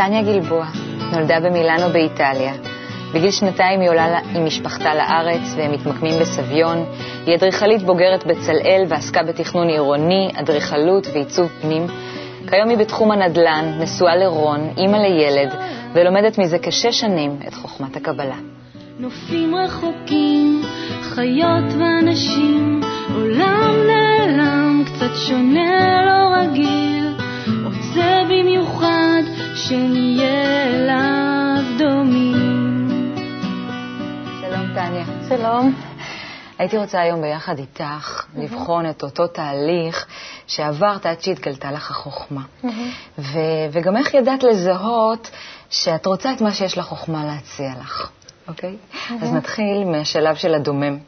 טניה גלבוע נולדה במילאנו באיטליה. בגיל שנתיים היא עולה עם משפחתה לארץ והם מתמקמים בסביון. היא אדריכלית בוגרת בצלאל ועסקה בתכנון עירוני, אדריכלות ועיצוב פנים. כיום היא בתחום הנדל"ן, נשואה לרון, אימא לילד, ולומדת מזה כשש שנים את חוכמת הקבלה. נופים רחוקים, חיות ואנשים, עולם נעלם, קצת שונה, לא רגיל, רוצה במיוחד שנהיה אליו דומים. שלום, טניה. שלום. הייתי רוצה היום ביחד איתך לבחון את אותו תהליך שעברת עד שהתגלתה לך החוכמה. ו- וגם איך ידעת לזהות שאת רוצה את מה שיש לחוכמה להציע לך, אוקיי? אז נתחיל מהשלב של הדומם.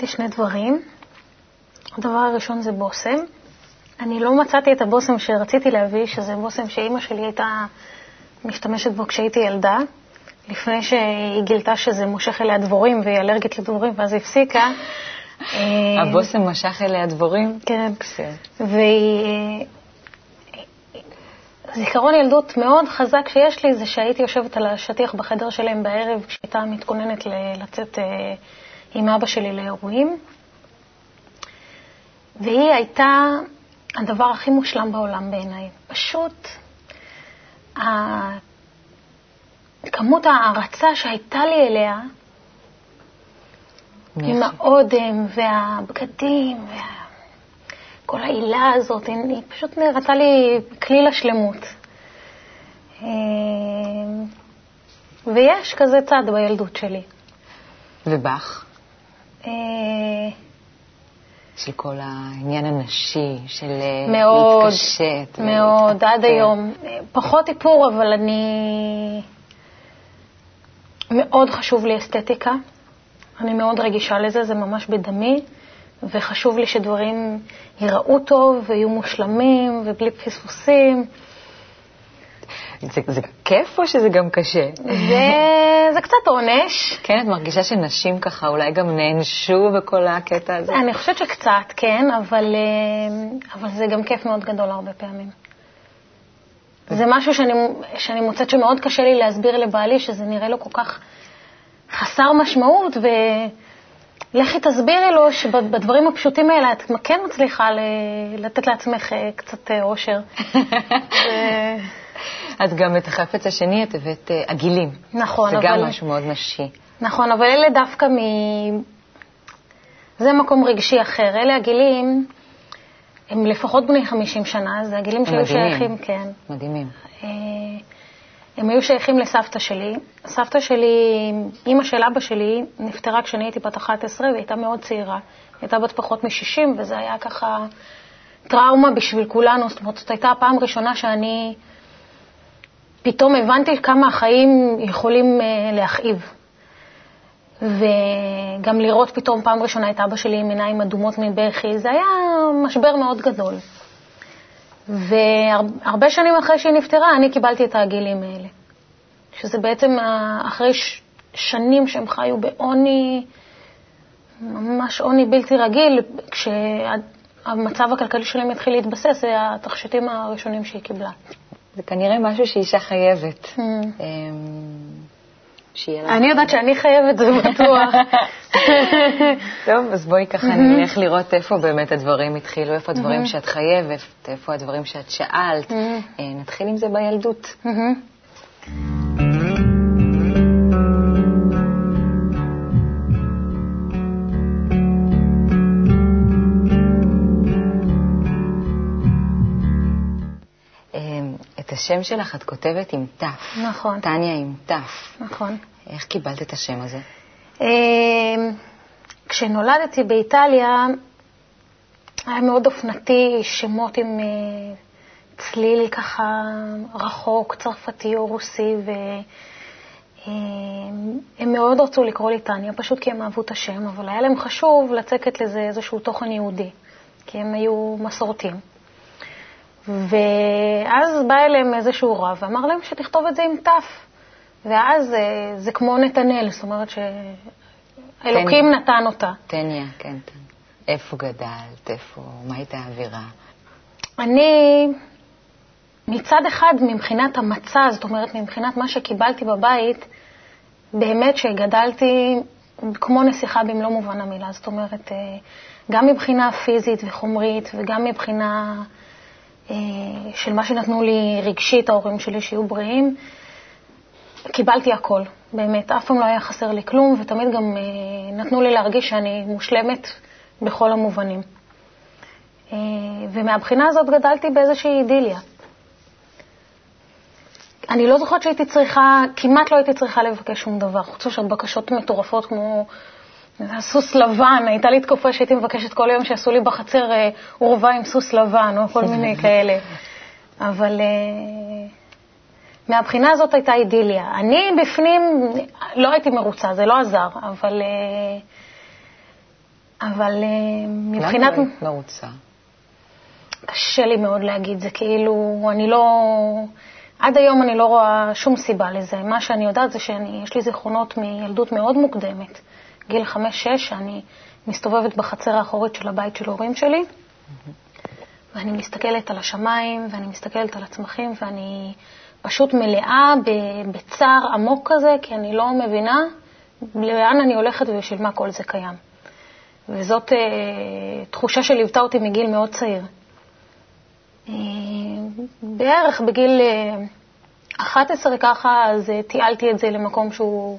הבאתי שני דברים. הדבר הראשון זה בושם. אני לא מצאתי את הבושם שרציתי להביא, שזה בושם שאימא שלי הייתה משתמשת בו כשהייתי ילדה, לפני שהיא גילתה שזה מושך אליה דבורים והיא אלרגית לדבורים, ואז הפסיקה. אה, הבושם משך אליה דבורים? כן. והיא... זיכרון ילדות מאוד חזק שיש לי זה שהייתי יושבת על השטיח בחדר שלהם בערב כשהייתה מתכוננת לצאת אה, עם אבא שלי לאירועים. והיא הייתה הדבר הכי מושלם בעולם בעיניי. פשוט כמות ההערצה שהייתה לי אליה, עם האודם והבגדים וכל העילה הזאת, היא היא פשוט נראתה לי כליל השלמות. אה, ויש כזה צד בילדות שלי. ובך? אה, של כל העניין הנשי, של אה, מאוד, להתקשט. מאוד, עד ולהתפתח. היום. פחות איפור, אבל אני... מאוד חשוב לי אסתטיקה. אני מאוד רגישה לזה, זה ממש בדמי, וחשוב לי שדברים ייראו טוב ויהיו מושלמים ובלי פספוסים. זה, זה כיף או שזה גם קשה? זה, זה קצת עונש. כן, את מרגישה שנשים ככה אולי גם נענשו בכל הקטע הזה? אני חושבת שקצת, כן, אבל, אה, אבל זה גם כיף מאוד גדול הרבה פעמים. זה משהו שאני, שאני מוצאת שמאוד קשה לי להסביר לבעלי, שזה נראה לו כל כך חסר משמעות, ולכי תסבירי לו שבדברים הפשוטים האלה את כן מצליחה לתת לעצמך אה, קצת אה, אושר. אז גם את החפץ השני את הבאת אה, עגילים. נכון, זה אבל... גם משהו מאוד נשי. נכון, אבל אלה דווקא מ... זה מקום רגשי אחר. אלה הגילים, הם לפחות בני 50 שנה, זה הגילים שהיו. שייכים, כן. מדהימים. אה, הם היו שייכים לסבתא שלי. סבתא שלי, אימא של אבא שלי, נפטרה כשאני הייתי בת 11 והיא הייתה מאוד צעירה. היא הייתה בת פחות מ-60 וזה היה ככה טראומה בשביל כולנו. זאת אומרת, זאת הייתה הפעם הראשונה שאני פתאום הבנתי כמה החיים יכולים אה, להכאיב. וגם לראות פתאום פעם ראשונה את אבא שלי עם עיניים אדומות מבכי, זה היה משבר מאוד גדול. והרבה שנים אחרי שהיא נפטרה, אני קיבלתי את העגילים האלה. שזה בעצם אחרי ש- שנים שהם חיו בעוני, ממש עוני בלתי רגיל, כשהמצב הכלכלי שלהם התחיל להתבסס, זה התכשיטים הראשונים שהיא קיבלה. זה כנראה משהו שאישה חייבת. Mm. אמ. אני יודעת שאני חייבת, זה בטוח. טוב, אז בואי ככה נלך לראות איפה באמת הדברים התחילו, איפה הדברים שאת חייבת, איפה הדברים שאת שאלת. אה, נתחיל עם זה בילדות. השם שלך את כותבת עם ת'. נכון, טניה עם ת'. נכון. איך קיבלת את השם הזה? אמ, כשנולדתי באיטליה, היה מאוד אופנתי, שמות עם אה, צליל ככה רחוק, צרפתי או רוסי, והם מאוד רצו לקרוא לי טניה, פשוט כי הם אהבו את השם, אבל היה להם חשוב לצקת לזה איזשהו תוכן יהודי, כי הם היו מסורתיים. ואז בא אליהם איזשהו רב ואמר להם שתכתוב את זה עם ת'. ואז אה, זה כמו נתנאל, זאת אומרת שאלוקים כן. נתן אותה. טניה, כן, טניה. איפה גדלת? איפה? מה הייתה האווירה? אני, מצד אחד, מבחינת המצע, זאת אומרת, מבחינת מה שקיבלתי בבית, באמת שגדלתי כמו נסיכה במלוא מובן המילה. זאת אומרת, אה, גם מבחינה פיזית וחומרית וגם מבחינה של מה שנתנו לי רגשית, ההורים שלי, שיהיו בריאים, קיבלתי הכל, באמת. אף פעם לא היה חסר לי כלום, ותמיד גם אה, נתנו לי להרגיש שאני מושלמת בכל המובנים. אה, ומהבחינה הזאת גדלתי באיזושהי אידיליה. אני לא זוכרת שהייתי צריכה, כמעט לא הייתי צריכה לבקש שום דבר, חוץ מאשר בקשות מטורפות כמו סוס לבן, הייתה לי תקופה שהייתי מבקשת כל יום שיעשו לי בחצר אה, עורבה עם סוס לבן, או כל מיני כאלה. אבל אה, מהבחינה הזאת הייתה אידיליה. אני בפנים לא הייתי מרוצה, זה לא עזר, אבל, אה, אבל מבחינת... למה היית מרוצה? קשה לי מאוד להגיד, זה כאילו, אני לא... עד היום אני לא רואה שום סיבה לזה. מה שאני יודעת זה שיש לי זיכרונות מילדות מאוד מוקדמת, גיל חמש-שש, שאני מסתובבת בחצר האחורית של הבית של ההורים שלי, ואני מסתכלת על השמיים, ואני מסתכלת על הצמחים, ואני פשוט מלאה בצער עמוק כזה, כי אני לא מבינה לאן אני הולכת ובשביל מה כל זה קיים. וזאת אה, תחושה שליוותה אותי מגיל מאוד צעיר. אה, בערך בגיל 11 ככה, אז תיעלתי את זה למקום שהוא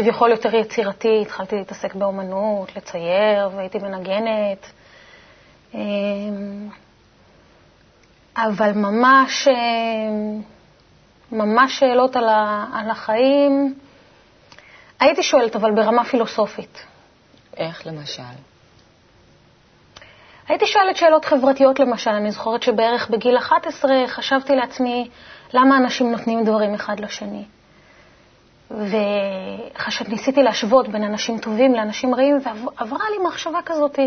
כביכול יותר יצירתי. התחלתי להתעסק באומנות, לצייר, והייתי מנגנת. אה, אבל ממש, אה, ממש שאלות על החיים, הייתי שואלת, אבל ברמה פילוסופית. איך למשל? הייתי שואלת שאלות חברתיות למשל, אני זוכרת שבערך בגיל 11 חשבתי לעצמי, למה אנשים נותנים דברים אחד לשני? וניסיתי להשוות בין אנשים טובים לאנשים רעים, ועברה לי מחשבה כזאת,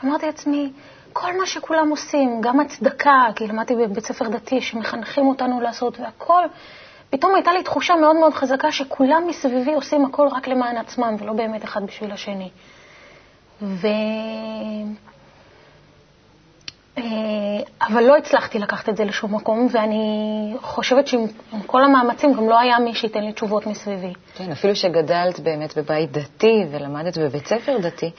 שאמרתי לעצמי, כל מה שכולם עושים, גם הצדקה, כי למדתי בבית ספר דתי שמחנכים אותנו לעשות והכל, פתאום הייתה לי תחושה מאוד מאוד חזקה שכולם מסביבי עושים הכל רק למען עצמם, ולא באמת אחד בשביל השני. ו... אה, אבל לא הצלחתי לקחת את זה לשום מקום, ואני חושבת שעם כל המאמצים גם לא היה מי שייתן לי תשובות מסביבי. כן, אפילו שגדלת באמת בבית דתי ולמדת בבית ספר דתי.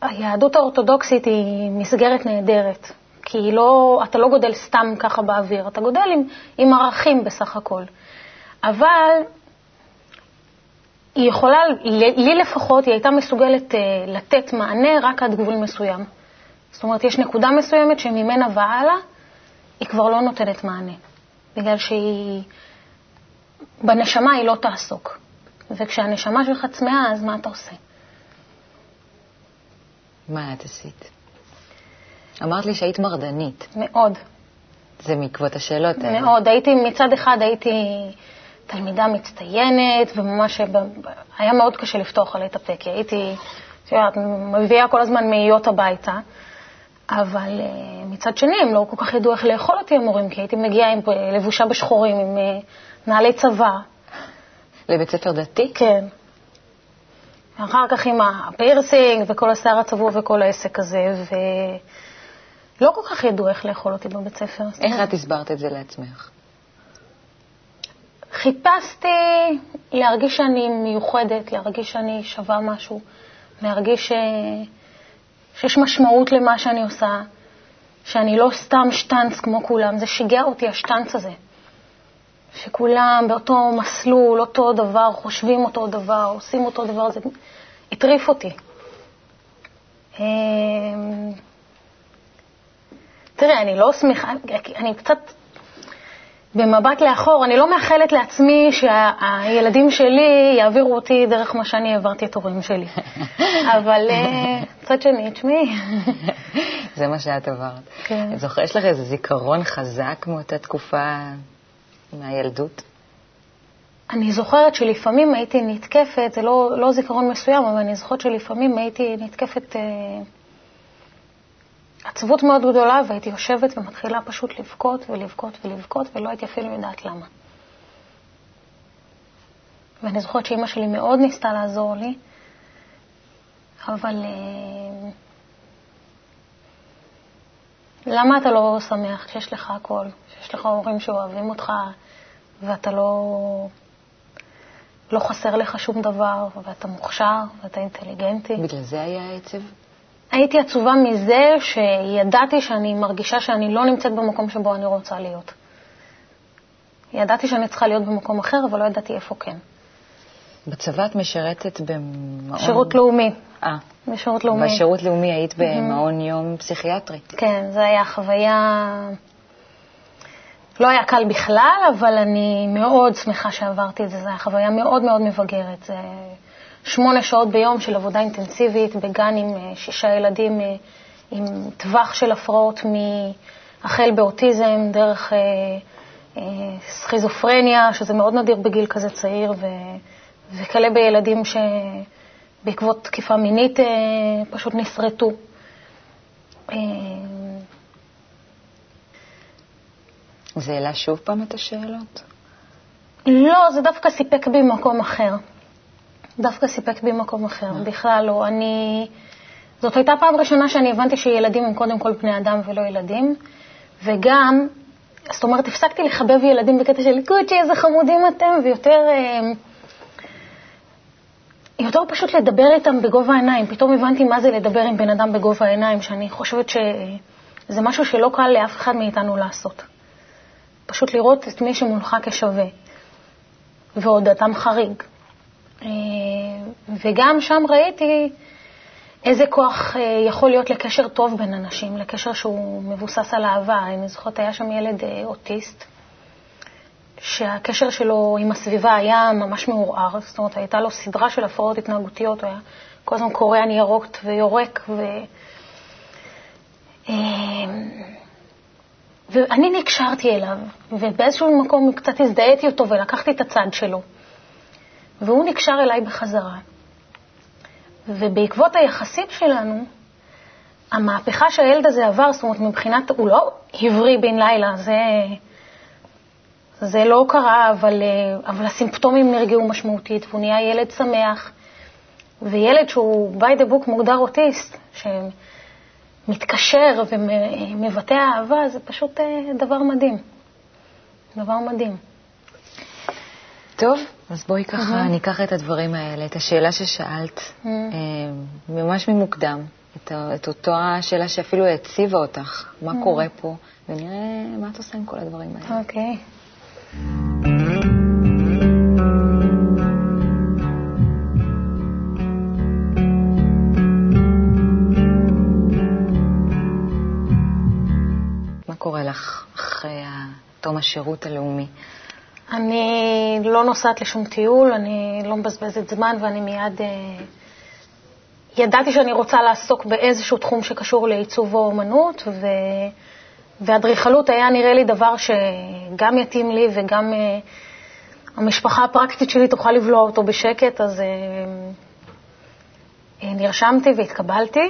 היהדות האורתודוקסית היא מסגרת נהדרת, כי לא, אתה לא גודל סתם ככה באוויר, אתה גודל עם, עם ערכים בסך הכל. אבל היא יכולה, לי לפחות, היא הייתה מסוגלת uh, לתת מענה רק עד גבול מסוים. זאת אומרת, יש נקודה מסוימת שממנה והלאה היא כבר לא נותנת מענה, בגלל שהיא, בנשמה היא לא תעסוק. וכשהנשמה שלך צמאה, אז מה אתה עושה? מה את עשית? אמרת לי שהיית מרדנית. מאוד. זה בעקבות השאלות האלה. מאוד. הייתי, מצד אחד הייתי תלמידה מצטיינת, וממש היה מאוד קשה לפתוח עליה את הפה, כי הייתי, את יודעת, מביאה כל הזמן מאיות הביתה. אבל uh, מצד שני, הם לא כל כך ידעו איך לאכול אותי, המורים, כי הייתי מגיעה עם, לבושה בשחורים, עם uh, נעלי צבא. לבית ספר דתי? כן. ואחר כך עם הפירסינג וכל השיער הצבוע וכל העסק הזה, ולא כל כך ידעו איך לאכול אותי בבית ספר. איך את הסברת את זה לעצמך? חיפשתי להרגיש שאני מיוחדת, להרגיש שאני שווה משהו, להרגיש. שיש משמעות למה שאני עושה, שאני לא סתם שטנץ כמו כולם. זה שיגע אותי, השטנץ הזה. שכולם באותו מסלול, אותו דבר, חושבים אותו דבר, עושים אותו דבר, זה הטריף אותי. אמ, תראה, אני לא שמחה, אני קצת במבט לאחור, אני לא מאחלת לעצמי שהילדים שלי יעבירו אותי דרך מה שאני העברתי את הורים שלי. אבל אה, מצד שני, תשמעי. זה מה שאת עברת. כן. את זוכרת, יש לך איזה זיכרון חזק מאותה תקופה מהילדות? אני זוכרת שלפעמים הייתי נתקפת, זה לא, לא זיכרון מסוים, אבל אני זוכרת שלפעמים הייתי נתקפת אה, עצבות מאוד גדולה, והייתי יושבת ומתחילה פשוט לבכות ולבכות ולבכות, ולא הייתי אפילו יודעת למה. ואני זוכרת שאימא שלי מאוד ניסתה לעזור לי, אבל אה, למה אתה לא שמח כשיש לך הכל, כשיש לך הורים שאוהבים אותך ואתה לא, לא חסר לך שום דבר, ואתה מוכשר ואתה אינטליגנטי? בגלל זה היה העצב? הייתי עצובה מזה שידעתי שאני מרגישה שאני לא נמצאת במקום שבו אני רוצה להיות. ידעתי שאני צריכה להיות במקום אחר, אבל לא ידעתי איפה כן. בצבא את משרתת במעון... שירות לאומי. אה. בשירות לאומי. בשירות לאומי היית במעון יום פסיכיאטרי. כן, זו הייתה חוויה... לא היה קל בכלל, אבל אני מאוד שמחה שעברתי את זה. זו הייתה חוויה מאוד מאוד מבגרת. זה שמונה שעות ביום של עבודה אינטנסיבית בגן עם אה, שישה ילדים אה, עם טווח של הפרעות, החל באוטיזם, דרך אה, סכיזופרניה, שזה מאוד נדיר בגיל כזה צעיר. וכלה בילדים שבעקבות תקיפה מינית פשוט נסרטו. אה, זה העלה שוב פעם את השאלות? לא, זה דווקא סיפק בי מקום אחר. דווקא סיפק בי מקום אחר, בכלל לא. אני... זאת הייתה פעם ראשונה שאני הבנתי שילדים הם קודם כל בני אדם ולא ילדים, וגם, זאת אומרת, הפסקתי לחבב ילדים בקטע של קוצ'י, איזה חמודים אתם, ויותר... אה, יותר פשוט לדבר איתם בגובה העיניים. פתאום הבנתי מה זה לדבר עם בן אדם בגובה העיניים, שאני חושבת שזה משהו שלא קל לאף אחד מאיתנו לעשות. פשוט לראות את מי שמולך כשווה, ועוד אדם חריג. אה, וגם שם ראיתי איזה כוח אה, יכול להיות לקשר טוב בין אנשים, לקשר שהוא מבוסס על אהבה. אני זוכרת, היה שם ילד אה, אוטיסט. שהקשר שלו עם הסביבה היה ממש מעורער, זאת אומרת, הייתה לו סדרה של הפרעות התנהגותיות, הוא היה כל הזמן קורע ניירות ויורק, ו... ואני נקשרתי אליו, ובאיזשהו מקום קצת הזדהיתי אותו ולקחתי את הצד שלו. והוא נקשר אליי בחזרה. ובעקבות היחסים שלנו, המהפכה שהילד הזה עבר, זאת אומרת, מבחינת, הוא לא הבריא בן לילה, זה זה לא קרה, אבל, אה, אבל הסימפטומים נרגעו משמעותית, והוא נהיה ילד שמח. וילד שהוא by the book מוגדר אוטיסט, שמתקשר ומבטא אהבה, זה פשוט אה, דבר מדהים. דבר מדהים. טוב, אז בואי ככה mm-hmm. ניקח את הדברים האלה, את השאלה ששאלת, mm-hmm. ממש ממוקדם, את, את אותו השאלה שאפילו הציבה אותך, מה mm-hmm. קורה פה, ונראה מה את עושה עם כל הדברים האלה. אוקיי. Okay. מה קורה לך אחרי תום השירות הלאומי? אני לא נוסעת לשום טיול, אני לא מבזבזת זמן ואני מיד... אה, ידעתי שאני רוצה לעסוק באיזשהו תחום שקשור לעיצוב או אומנות, ו... ואדריכלות היה נראה לי דבר שגם יתאים לי וגם uh, המשפחה הפרקטית שלי תוכל לבלוע אותו בשקט, אז uh, uh, נרשמתי והתקבלתי.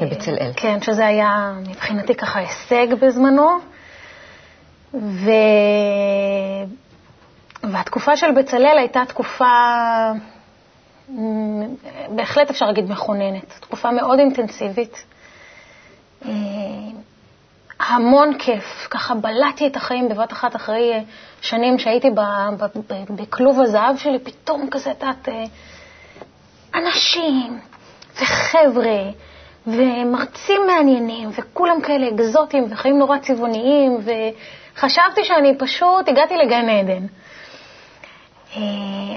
בבצלאל. כן, שזה היה מבחינתי ככה הישג בזמנו. ו... והתקופה של בצלאל הייתה תקופה, בהחלט אפשר להגיד מכוננת, תקופה מאוד אינטנסיבית. אה, המון כיף, ככה בלעתי את החיים בבת אחת אחרי אה, שנים שהייתי בכלוב הזהב שלי, פתאום כזה, את אה, אנשים וחבר'ה ומרצים מעניינים וכולם כאלה אקזוטיים וחיים נורא צבעוניים וחשבתי שאני פשוט הגעתי לגן עדן.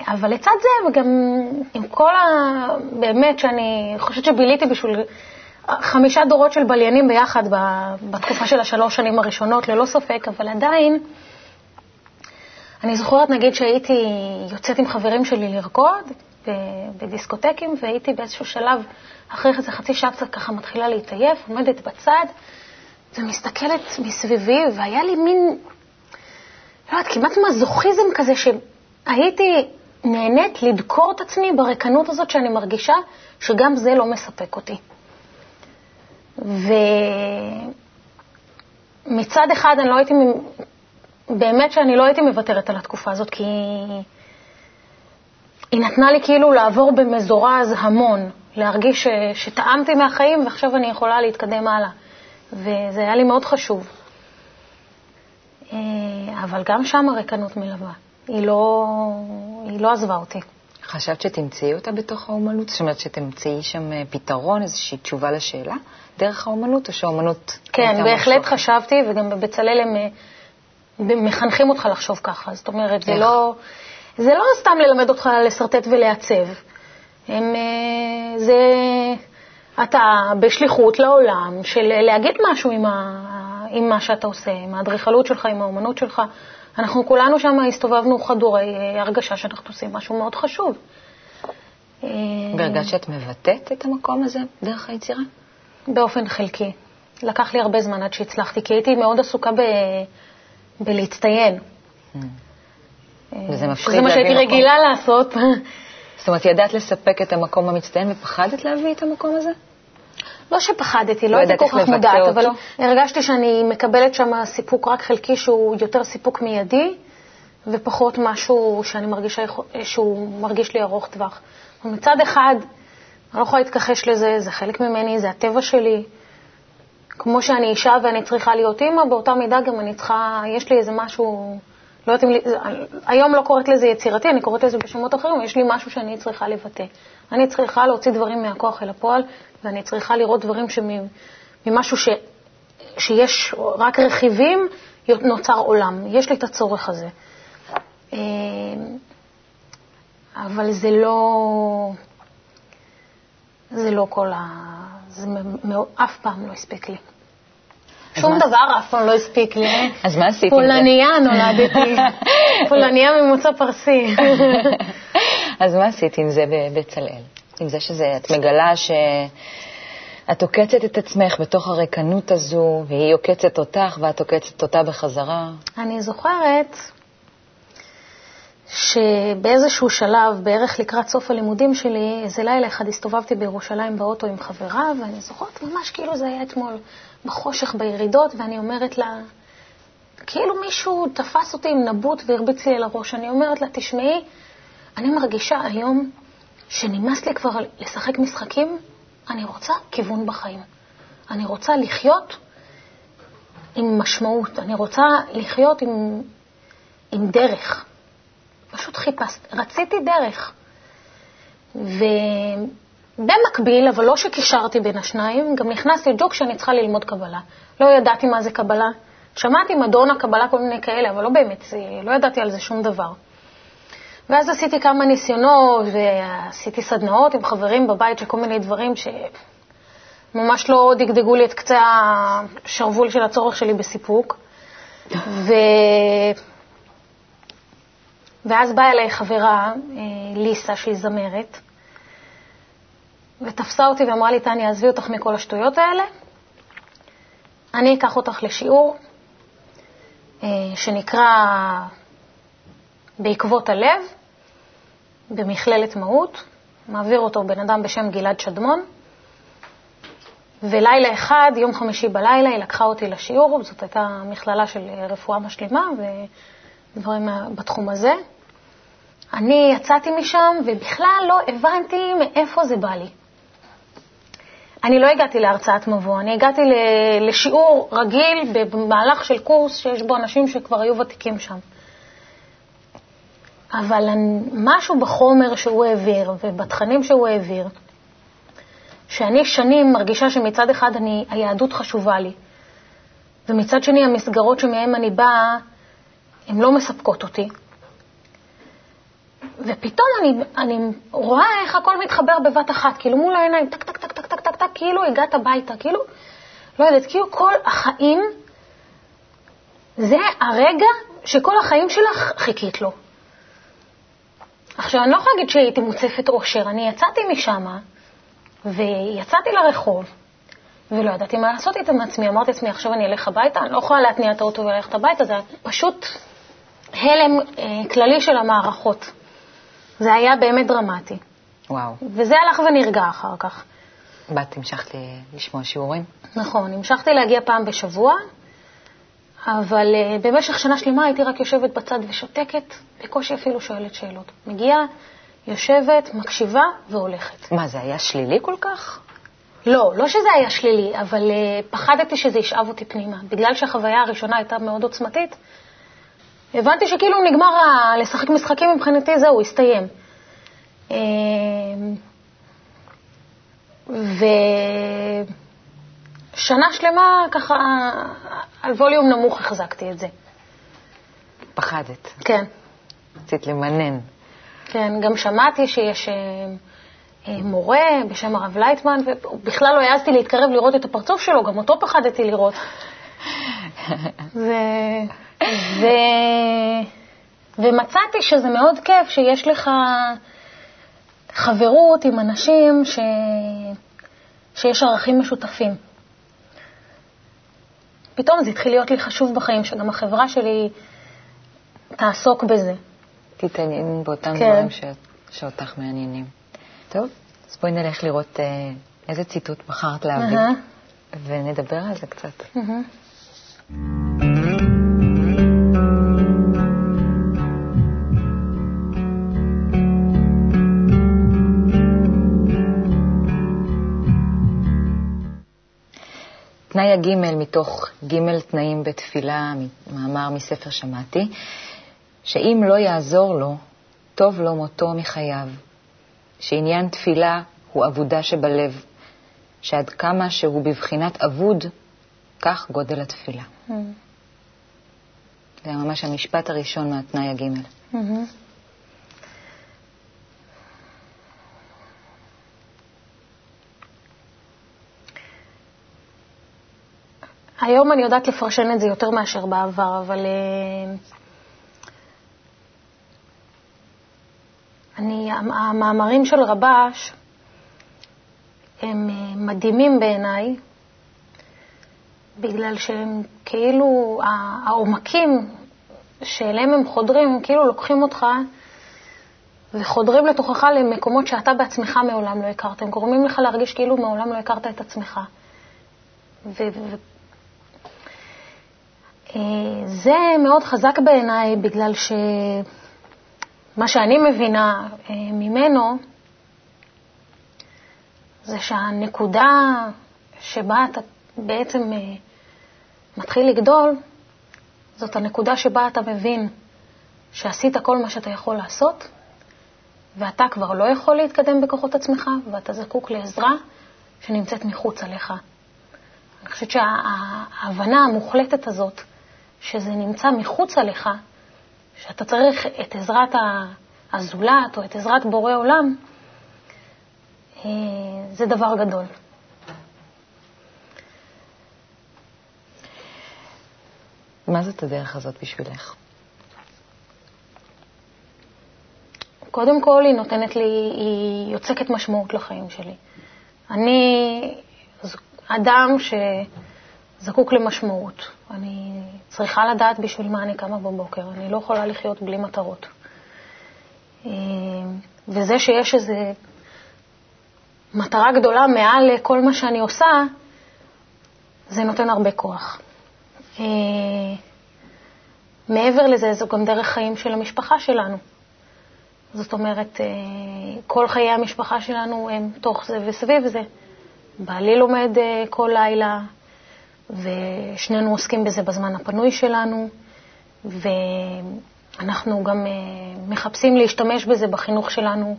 אבל לצד זה, וגם עם כל ה... באמת שאני חושבת שביליתי בשביל חמישה דורות של בליינים ביחד בתקופה של השלוש שנים הראשונות, ללא ספק, אבל עדיין, אני זוכרת, נגיד, שהייתי יוצאת עם חברים שלי לרקוד בדיסקוטקים, והייתי באיזשהו שלב, אחרי איזה חצי שעה קצת ככה מתחילה להתעייף, עומדת בצד ומסתכלת מסביבי, והיה לי מין, לא יודעת, כמעט מזוכיזם כזה, שהייתי נהנית לדקור את עצמי ברקנות הזאת שאני מרגישה שגם זה לא מספק אותי. ומצד אחד אני לא הייתי באמת שאני לא הייתי מוותרת על התקופה הזאת, כי היא נתנה לי כאילו לעבור במזורז המון, להרגיש ש... שטעמתי מהחיים ועכשיו אני יכולה להתקדם הלאה. וזה היה לי מאוד חשוב. אה, אבל גם שם הריקנות מלווה. היא לא, היא לא עזבה אותי. חשבת שתמצאי אותה בתוך האומנות? זאת אומרת שתמצאי שם אה, פתרון, איזושהי תשובה לשאלה, דרך האומנות, או שהאומנות... כן, בהחלט חשבתי, וגם בבצלאל הם אה, מחנכים אותך לחשוב ככה. זאת אומרת, זה לא, זה לא סתם ללמד אותך לשרטט ולעצב. הם, זה, אתה בשליחות לעולם של להגיד משהו עם, ה, עם מה שאתה עושה, עם האדריכלות שלך, עם האומנות שלך. אנחנו כולנו שם הסתובבנו חדורי אה, הרגשה שאנחנו עושים משהו מאוד חשוב. אה, והרגשת שאת מבטאת את המקום הזה דרך היצירה? באופן חלקי. לקח לי הרבה זמן עד שהצלחתי, כי הייתי מאוד עסוקה ב... בלהצטיין. Mm. וזה מפחיד שזה מה שהייתי רגילה לעשות. זאת אומרת, ידעת לספק את המקום המצטיין ופחדת להביא את המקום הזה? לא שפחדתי, לא, לא הייתי כל כך מודעת, אבל הרגשתי שאני מקבלת שם סיפוק רק חלקי שהוא יותר סיפוק מיידי, ופחות משהו שאני מרגישה שהוא מרגיש לי ארוך טווח. מצד אחד, אני לא יכולה להתכחש לזה, זה חלק ממני, זה הטבע שלי. כמו שאני אישה ואני צריכה להיות אימא, באותה מידה גם אני צריכה, יש לי איזה משהו, לא יודעת אם, היום לא קוראת לזה יצירתי, אני קוראת לזה בשמות אחרים, יש לי משהו שאני צריכה לבטא. אני צריכה להוציא דברים מהכוח אל הפועל, ואני צריכה לראות דברים שממשהו ש, שיש רק רכיבים, נוצר עולם. יש לי את הצורך הזה. אה, אבל זה לא, זה לא כל ה... זה אף פעם לא הספיק לי. שום דבר אף פעם לא הספיק לי. אז מה עשית? פולניה נולדתי, פולניה ממוצא פרסי. אז מה עשית עם זה בבצלאל? עם זה שאת מגלה שאת עוקצת את עצמך בתוך הריקנות הזו, והיא עוקצת אותך ואת עוקצת אותה בחזרה? אני זוכרת שבאיזשהו שלב, בערך לקראת סוף הלימודים שלי, איזה לילה אחד הסתובבתי בירושלים באוטו עם חברה, ואני זוכרת ממש כאילו זה היה אתמול בחושך בירידות, ואני אומרת לה, כאילו מישהו תפס אותי עם נבוט והרביץ לי על הראש. אני אומרת לה, תשמעי, אני מרגישה היום שנמאס לי כבר לשחק משחקים, אני רוצה כיוון בחיים. אני רוצה לחיות עם משמעות, אני רוצה לחיות עם, עם דרך. פשוט חיפשתי, רציתי דרך. ובמקביל, אבל לא שקישרתי בין השניים, גם נכנסתי ג'וק שאני צריכה ללמוד קבלה. לא ידעתי מה זה קבלה. שמעתי מדונה, קבלה, כל מיני כאלה, אבל לא באמת, לא ידעתי על זה שום דבר. ואז עשיתי כמה ניסיונות, ועשיתי סדנאות עם חברים בבית של כל מיני דברים שממש לא דגדגו לי את קצה השרוול של הצורך שלי בסיפוק. ו... ואז באה אליי חברה, אה, ליסה, שהיא זמרת, ותפסה אותי ואמרה לי, טניה, עזבי אותך מכל השטויות האלה, אני אקח אותך לשיעור אה, שנקרא בעקבות הלב, במכללת מהות, מעביר אותו בן אדם בשם גלעד שדמון, ולילה אחד, יום חמישי בלילה, היא לקחה אותי לשיעור, זאת הייתה מכללה של רפואה משלימה ודברים בתחום הזה. אני יצאתי משם ובכלל לא הבנתי מאיפה זה בא לי. אני לא הגעתי להרצאת מבוא, אני הגעתי לשיעור רגיל במהלך של קורס שיש בו אנשים שכבר היו ותיקים שם. אבל משהו בחומר שהוא העביר ובתכנים שהוא העביר, שאני שנים מרגישה שמצד אחד אני, היהדות חשובה לי, ומצד שני המסגרות שמהן אני באה, הן לא מספקות אותי. ופתאום אני, אני רואה איך הכל מתחבר בבת אחת, כאילו מול העיניים, טק, טק, טק, טק, טק, טק, טק, כאילו הגעת הביתה, כאילו, לא יודעת, כאילו כל החיים, זה הרגע שכל החיים שלך חיכית לו. עכשיו, אני לא יכולה להגיד שהייתי מוצפת אושר, אני יצאתי משם, ויצאתי לרחוב, ולא ידעתי מה לעשות איתם עצמי. אמרתי לעצמי, עכשיו אני אלך הביתה, אני לא יכולה להתניע את האוטו וללכת הביתה, זה פשוט הלם אה, כללי של המערכות. זה היה באמת דרמטי. וואו. וזה הלך ונרגע אחר כך. באת, המשכת לשמוע שיעורים? נכון, המשכתי להגיע פעם בשבוע, אבל uh, במשך שנה שלמה הייתי רק יושבת בצד ושותקת, בקושי אפילו שואלת שאלות. מגיעה, יושבת, מקשיבה והולכת. מה, זה היה שלילי כל כך? לא, לא שזה היה שלילי, אבל uh, פחדתי שזה ישאב אותי פנימה. בגלל שהחוויה הראשונה הייתה מאוד עוצמתית, הבנתי שכאילו נגמר ה... לשחק משחקים מבחינתי, זהו, הסתיים. Uh, ושנה שלמה ככה על ווליום נמוך החזקתי את זה. פחדת. כן. רצית למנן. כן, גם שמעתי שיש אה, אה, מורה בשם הרב לייטמן, ובכלל לא העזתי להתקרב לראות את הפרצוף שלו, גם אותו פחדתי לראות. ו... ו... ומצאתי שזה מאוד כיף שיש לך חברות עם אנשים ש... שיש ערכים משותפים. פתאום זה התחיל להיות לי חשוב בחיים, שגם החברה שלי תעסוק בזה. תתעניין באותם כן. דברים ש... שאותך מעניינים. טוב, אז בואי נלך לראות אה, איזה ציטוט בחרת להביא, אהה. ונדבר על זה קצת. מהמם. תנאי הג' מתוך ג' תנאים בתפילה, מאמר מספר שמעתי, שאם לא יעזור לו, טוב לו מותו מחייו, שעניין תפילה הוא אבודה שבלב, שעד כמה שהוא בבחינת אבוד, כך גודל התפילה. מהמם. זה ממש המשפט הראשון מהתנאי הג'. מהמם. היום אני יודעת לפרשן את זה יותר מאשר בעבר, אבל אה, אני, המאמרים של רבש הם אה, מדהימים בעיניי, בגלל שהם כאילו, העומקים שאליהם הם חודרים, הם כאילו לוקחים אותך וחודרים לתוכך למקומות שאתה בעצמך מעולם לא הכרת. הם גורמים לך להרגיש כאילו מעולם לא הכרת את עצמך. ו- ו- זה מאוד חזק בעיניי, בגלל שמה שאני מבינה אה, ממנו, זה שהנקודה שבה אתה בעצם אה, מתחיל לגדול, זאת הנקודה שבה אתה מבין שעשית כל מה שאתה יכול לעשות, ואתה כבר לא יכול להתקדם בכוחות עצמך, ואתה זקוק לעזרה שנמצאת מחוץ עליך. אני חושבת שההבנה המוחלטת הזאת, שזה נמצא מחוץ עליך, שאתה צריך את עזרת הזולת או את עזרת בורא עולם, אה, זה דבר גדול. מה זאת הדרך הזאת בשבילך? קודם כל, היא נותנת לי, היא יוצקת משמעות לחיים שלי. אני אדם שזקוק למשמעות. אני צריכה לדעת בשביל מה אני קמה בבוקר. אני לא יכולה לחיות בלי מטרות. אה, וזה שיש איזו מטרה גדולה מעל כל מה שאני עושה, זה נותן הרבה כוח. אה, מעבר לזה, זו גם דרך חיים של המשפחה שלנו. זאת אומרת, אה, כל חיי המשפחה שלנו הם תוך זה וסביב זה. בעלי לומד כל לילה, ושנינו עוסקים בזה בזמן הפנוי שלנו, ואנחנו גם אה, מחפשים להשתמש בזה בחינוך שלנו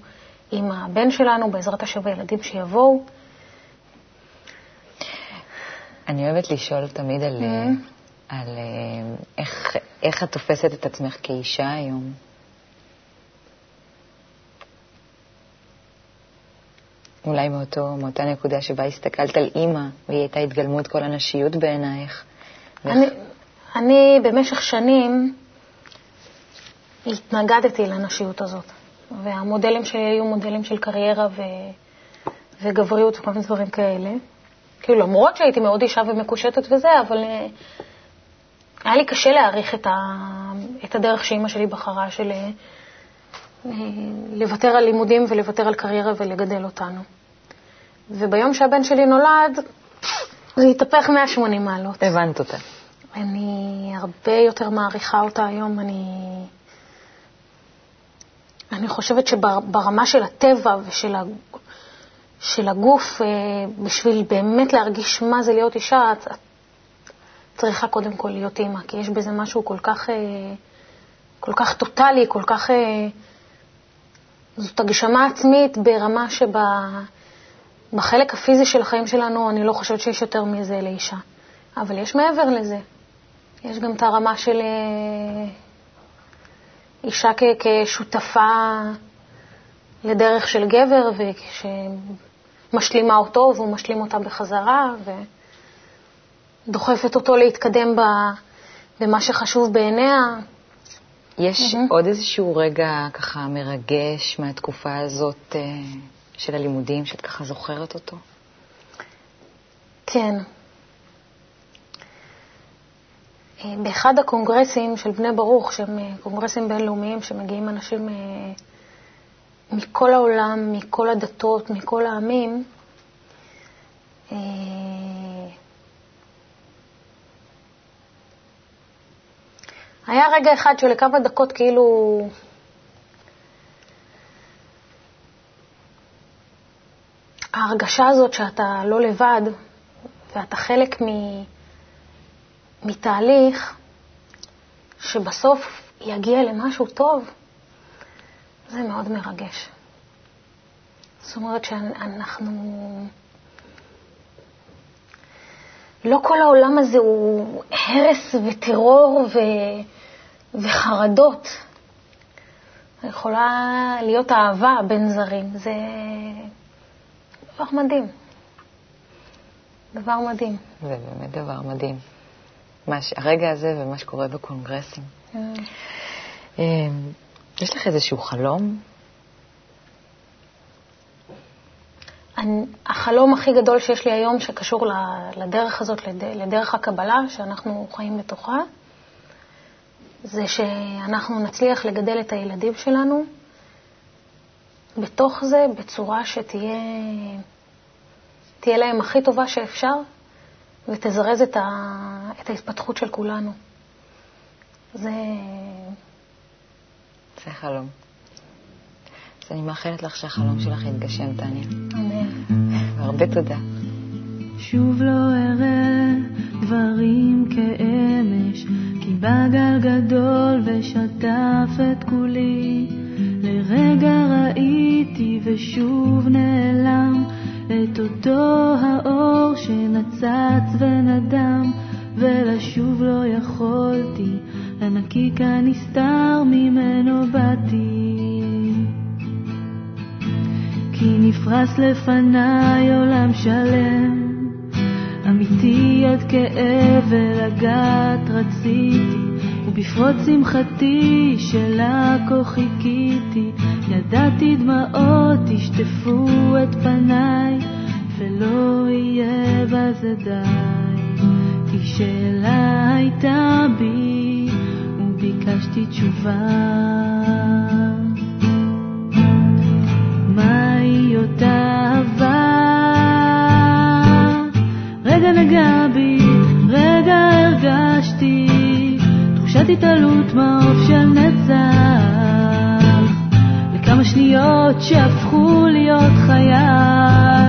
עם הבן שלנו, בעזרת השם הילדים שיבואו. אני אוהבת לשאול תמיד על, אה, על אה, איך, איך את תופסת את עצמך כאישה היום. אולי מאותו, מאותה נקודה שבה הסתכלת על אימא, והיא הייתה התגלמות כל הנשיות בעינייך. אני, אני במשך שנים התנגדתי לנשיות הזאת, והמודלים שלי היו מודלים של קריירה ו... וגבריות וכל מיני דברים כאלה. כאילו, למרות שהייתי מאוד אישה ומקושטת וזה, אבל אה, היה לי קשה להעריך את, ה... את הדרך שאימא שלי בחרה, של אה, לוותר על לימודים ולוותר על קריירה ולגדל אותנו. וביום שהבן שלי נולד, זה התהפך 180 מעלות. הבנת אותה. אני הרבה יותר מעריכה אותה היום. אני, אני חושבת שברמה של הטבע ושל ה, של הגוף, אה, בשביל באמת להרגיש מה זה להיות אישה, את, את צריכה קודם כל להיות אימא, כי יש בזה משהו כל כך, אה, כל כך טוטאלי, כל כך... אה, זאת הגשמה עצמית ברמה שבחלק הפיזי של החיים שלנו, אני לא חושבת שיש יותר מזה לאישה. אבל יש מעבר לזה. יש גם את הרמה של אישה כשותפה לדרך של גבר, ומשלימה אותו והוא משלים אותה בחזרה, ודוחפת אותו להתקדם במה שחשוב בעיניה. יש mm-hmm. עוד איזשהו רגע ככה מרגש מהתקופה הזאת אה, של הלימודים, שאת ככה זוכרת אותו? כן. אה, באחד הקונגרסים של בני ברוך, שהם אה, קונגרסים בינלאומיים, שמגיעים אנשים מכל העולם, מכל הדתות, מכל העמים, היה רגע אחד שלכמה דקות כאילו... ההרגשה הזאת שאתה לא לבד ואתה חלק מ... מתהליך שבסוף יגיע למשהו טוב, זה מאוד מרגש. זאת אומרת שאנחנו... לא כל העולם הזה הוא הרס וטרור ו... וחרדות. יכולה להיות אהבה בין זרים. זה דבר מדהים. דבר מדהים. זה באמת דבר מדהים. ש... הרגע הזה ומה שקורה בקונגרסים. Mm. יש לך איזשהו חלום? אני, החלום הכי גדול שיש לי היום, שקשור לדרך הזאת, לדרך הקבלה, שאנחנו חיים בתוכה, זה שאנחנו נצליח לגדל את הילדים שלנו בתוך זה בצורה שתהיה תהיה להם הכי טובה שאפשר ותזרז את, ה, את ההתפתחות של כולנו. זה... זה חלום. אז אני מאחלת לך שהחלום שלך יתגשם, טניה. אמן. והרבה תודה. שוב לא אראה דברים כאמש, כי בא גל גדול ושטף את כולי. לרגע ראיתי ושוב נעלם את אותו האור שנצץ ונדם, ולשוב לא יכולתי, הנקיק הנסתר ממנו באתי. כי נפרס לפניי עולם שלם, אמיתי עד כאב ולגעת רציתי, ובפרוץ שמחתי שלה כה חיכיתי, ידעתי דמעות ישטפו את פניי, ולא יהיה בזה די, כי שאלה הייתה בי, וביקשתי תשובה. התעלות מעוף של נצח. לכמה שניות שהפכו להיות חייו